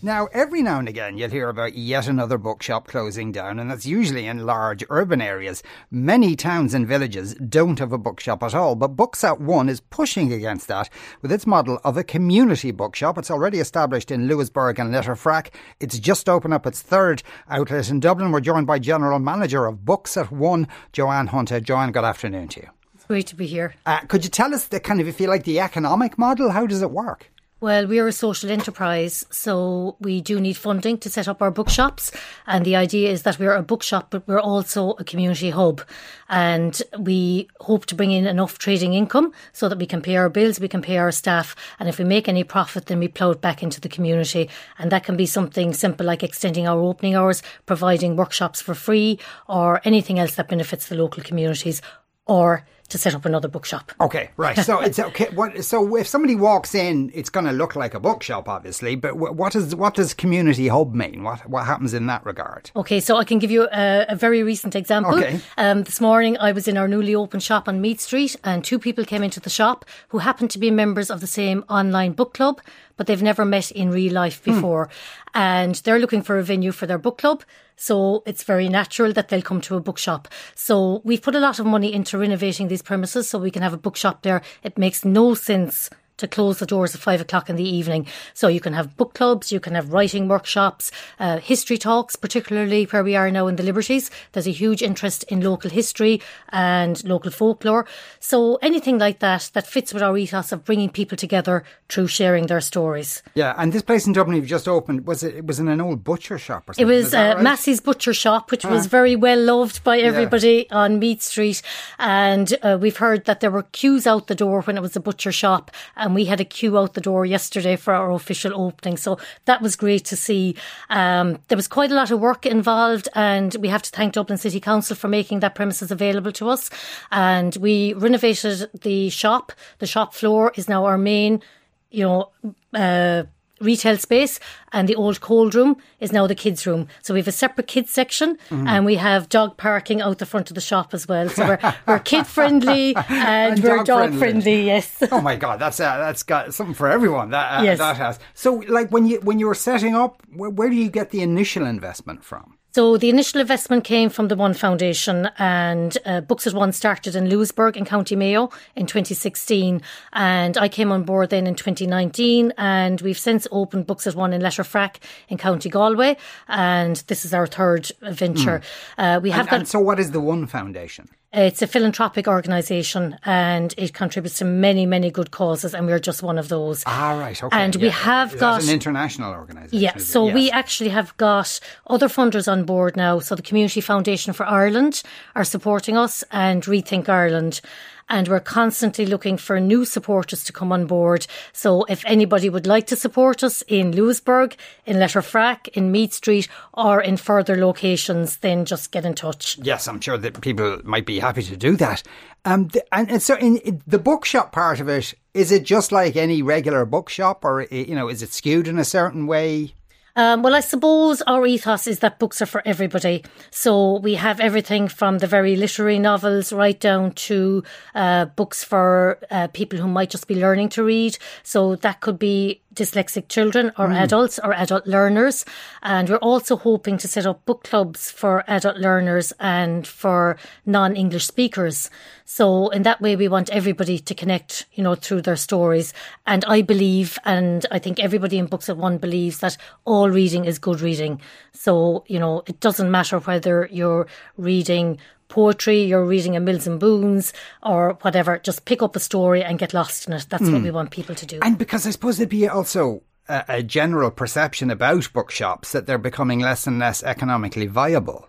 Now, every now and again, you'll hear about yet another bookshop closing down, and that's usually in large urban areas. Many towns and villages don't have a bookshop at all, but Books at One is pushing against that with its model of a community bookshop. It's already established in Louisburgh and Letterfrack. It's just opened up its third outlet in Dublin. We're joined by General Manager of Books at One, Joanne Hunter. Joanne, good afternoon to you. It's great to be here. Uh, could you tell us the kind of, if you like, the economic model? How does it work? Well, we are a social enterprise, so we do need funding to set up our bookshops. And the idea is that we're a bookshop, but we're also a community hub. And we hope to bring in enough trading income so that we can pay our bills, we can pay our staff. And if we make any profit, then we plough it back into the community. And that can be something simple like extending our opening hours, providing workshops for free, or anything else that benefits the local communities, or to set up another bookshop. Okay, right. So it's okay. What? So if somebody walks in, it's going to look like a bookshop, obviously. But what is what does community hub mean? What what happens in that regard? Okay, so I can give you a, a very recent example. Okay. Um, this morning, I was in our newly opened shop on Meath Street, and two people came into the shop who happened to be members of the same online book club, but they've never met in real life before, and they're looking for a venue for their book club. So it's very natural that they'll come to a bookshop. So we've put a lot of money into renovating these premises so we can have a bookshop there. It makes no sense to close the doors at five o'clock in the evening. So you can have book clubs, you can have writing workshops, uh, history talks, particularly where we are now in the Liberties. There's a huge interest in local history and local folklore. So anything like that that fits with our ethos of bringing people together through sharing their stories. Yeah, and this place in Dublin you've just opened was it? It was in an old butcher shop or something. It was uh, right? Massey's Butcher Shop, which was Ah. very well loved by everybody on Meath Street. And uh, we've heard that there were queues out the door when it was a butcher shop. And we had a queue out the door yesterday for our official opening. So that was great to see. Um, there was quite a lot of work involved. And we have to thank Dublin City Council for making that premises available to us. And we renovated the shop. The shop floor is now our main, you know, uh, retail space and the old cold room is now the kids room so we have a separate kids section Mm-hmm. and we have dog parking out the front of the shop as well so we're, we're kid friendly and, And we're dog dog friendly. friendly, yes Oh my god, that's uh, that's got something for everyone. That uh, Yes. that has. So, like when you when you were setting up, where, where do you get the initial investment from? So the initial investment came from the One Foundation, and uh, Books at One started in Louisburgh in County Mayo in 2016, and I came on board then in 2019, and we've since opened Books at One in Letterfrack in County Galway, and this is our third venture. Uh, we have And, got and so, what is the One Foundation? It's a philanthropic organisation, and it contributes to many many good causes, and we're just one of those. Ah, right. Okay. And we yeah. have Is got an international organisation. yeah, so we actually have got other funders on board now. So the Community Foundation for Ireland are supporting us and Rethink Ireland. And we're constantly looking for new supporters to come on board. So if anybody would like to support us in Louisburgh, in Letterfrack, in Meath Street, or in further locations, then just get in touch. Yes, I'm sure that people might be happy to do that. Um, and, so, in, the bookshop part of it, is it just like any regular bookshop, or you know, is it skewed in a certain way? Um, well, I suppose our ethos is that books are for everybody. So we have everything from the very literary novels right down to uh, books for uh, people who might just be learning to read. So that could be dyslexic children or hmm. adults or adult learners. And we're also hoping to set up book clubs for adult learners and for non-English speakers. So in that way, we want everybody to connect, you know, through their stories. And I believe, and I think everybody in Books at One believes that all reading is good reading. So, you know, it doesn't matter whether you're reading poetry, you're reading a Mills and Boons or whatever, just pick up a story and get lost in it. That's what hmm. we want people to do. And because I suppose there'd be also a, a general perception about bookshops that they're becoming less and less economically viable.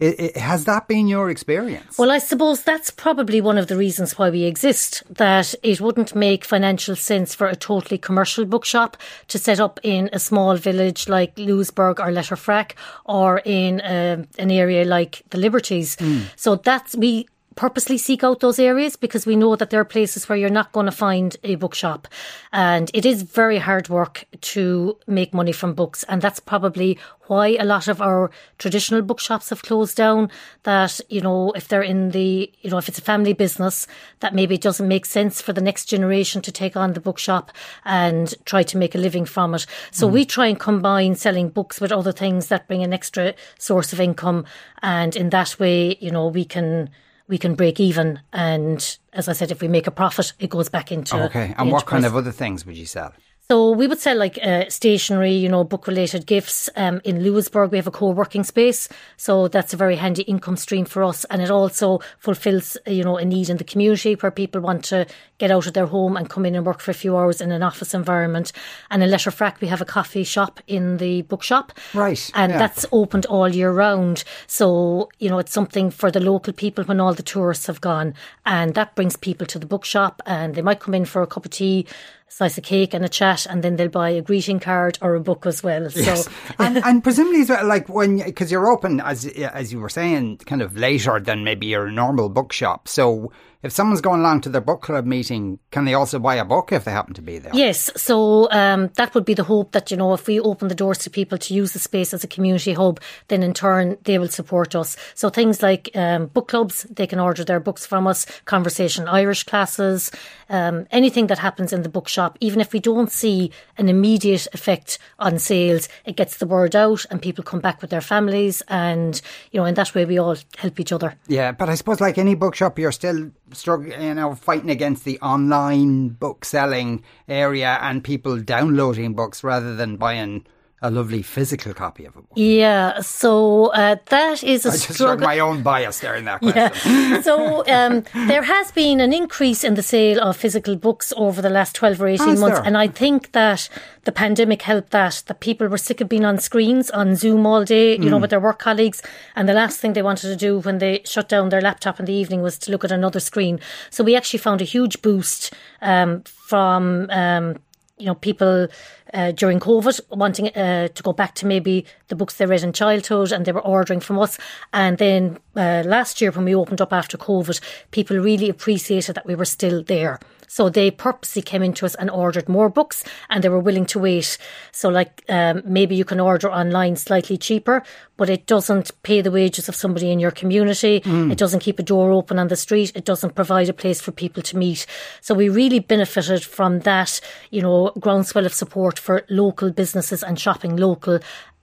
I i has that been your experience? Well, I suppose that's probably one of the reasons why we exist, that it wouldn't make financial sense for a totally commercial bookshop to set up in a small village like Louisburgh or Letterfrack or in um an area like the Liberties. So that's, we purposely seek out those areas because we know that there are places where you're not going to find a bookshop. And it is very hard work to make money from books. And that's probably why a lot of our traditional bookshops have closed down. That, you know, if they're in the, you know, if it's a family business, that maybe it doesn't make sense for the next generation to take on the bookshop and try to make a living from it. So mm. we try and combine selling books with other things that bring an extra source of income. And in that way, you know, we can, we can break even. And as I said, if we make a profit, it goes back into. Okay. And what kind of other things would you sell? So we would sell like uh, stationery, you know, book related gifts. Um, in Louisburgh, we have a co-working space. So that's a very handy income stream for us. And it also fulfills, uh, you know, a need in the community where people want to get out of their home and come in and work for a few hours in an office environment. And in Letterfrack, we have a coffee shop in the bookshop. Right. And yeah. that's opened all year round. So, you know, it's something for the local people when all the tourists have gone. And that brings people to the bookshop and they might come in for a cup of tea slice of cake and a chat, and then they'll buy a greeting card or a book as well. So, yes. and, and presumably, as well, like when because you're open as as you were saying, kind of later than maybe your normal bookshop. So if someone's going along to their book club meeting, can they also buy a book if they happen to be there? Yes. So um, that would be the hope that, you know, if we open the doors to people to use the space as a community hub, then in turn they will support us. So things like um, book clubs, they can order their books from us, conversation Irish classes, um, anything that happens in the bookshop, even if we don't see an immediate effect on sales, it gets the word out and people come back with their families. And, you know, in that way we all help each other. Yeah. But I suppose like any bookshop, you're still struggling, you know, fighting against the online book selling area and people downloading books rather than buying a lovely physical copy of a book. Yeah, so uh, that is a I just struggle. my own bias there in that question. Yeah. so um, there has been an increase in the sale of physical books over the last 12 or 18 Has months. there? And I think that the pandemic helped that, that people were sick of being on screens, on Zoom all day, you Mm. know, with their work colleagues. And the last thing they wanted to do when they shut down their laptop in the evening was to look at another screen. So we actually found a huge boost um, from um, you know, people uh, during COVID wanting uh, to go back to maybe the books they read in childhood and they were ordering from us. And then uh, last year when we opened up after COVID, people really appreciated that we were still there. So they purposely came into us and ordered more books and they were willing to wait. So like um, maybe you can order online slightly cheaper, but it doesn't pay the wages of somebody in your community. It doesn't keep a door open on the street. It doesn't provide a place for people to meet. So we really benefited from that, you know, groundswell of support for local businesses and shopping local.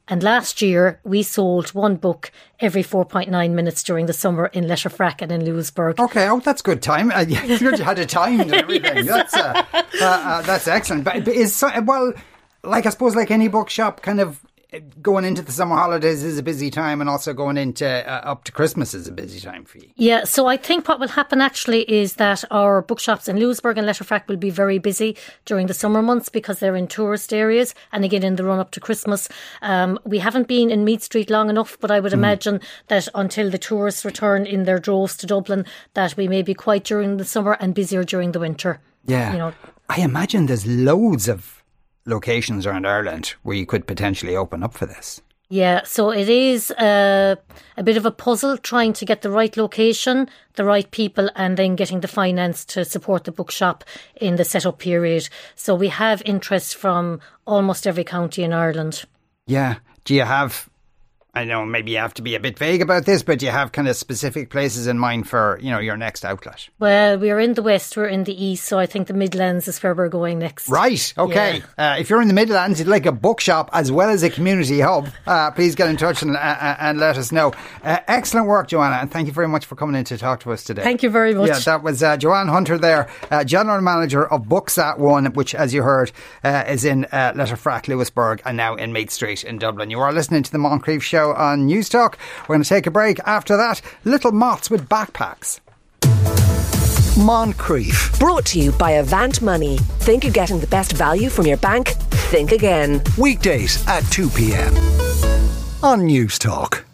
And last year we sold one book every 4.9 minutes during the summer in Letterfrack and in Louisburgh. Okay, oh, that's good time. Uh, yeah, it's good you had it timed and everything. That's uh, uh, uh, that's excellent. But, is so, well, like I suppose, like any bookshop, kind of going into the summer holidays is a busy time, and also going into uh, up to Christmas is a busy time for you. Yeah, so I think what will happen actually is that our bookshops in Louisburgh and Letterfrack will be very busy during the summer months because they're in tourist areas and again in the run up to Christmas. Um, we haven't been in Meath Street long enough, but I would imagine that until the tourists return in their droves to Dublin, that we may be quiet during the summer and busier during the winter. Yeah, You know, I imagine there's loads of locations around Ireland where you could potentially open up for this. Yeah, so it is uh, a bit of a puzzle trying to get the right location, the right people, and then getting the finance to support the bookshop in the setup period. So we have interest from almost every county in Ireland. Yeah. Do you have? I know maybe you have to be a bit vague about this, but you have kind of specific places in mind for you know your next outlet? Well, we're in the west, we're in the east, so I think the Midlands is where we're going next. Right. Okay. Uh, if you're in the Midlands, you'd like a bookshop as well as a community hub, uh, please get in touch and, uh, uh, and let us know. Uh, excellent work, Joanna, and thank you very much for coming in to talk to us today. Thank you very much. Yeah, that was uh, Joanne Hunter there, uh, General Manager of Books at One, which, as you heard, uh, is in uh, Letterfrack, Louisburgh, and now in Meath Street in Dublin. You are listening to the Moncrieff Show on News Talk. We're going to take a break. After that, Little Moths with Backpacks. Moncrieff. Brought to you by Avant Money. Think you're getting the best value from your bank? Think again. Weekdays at 2 p.m. on News Talk.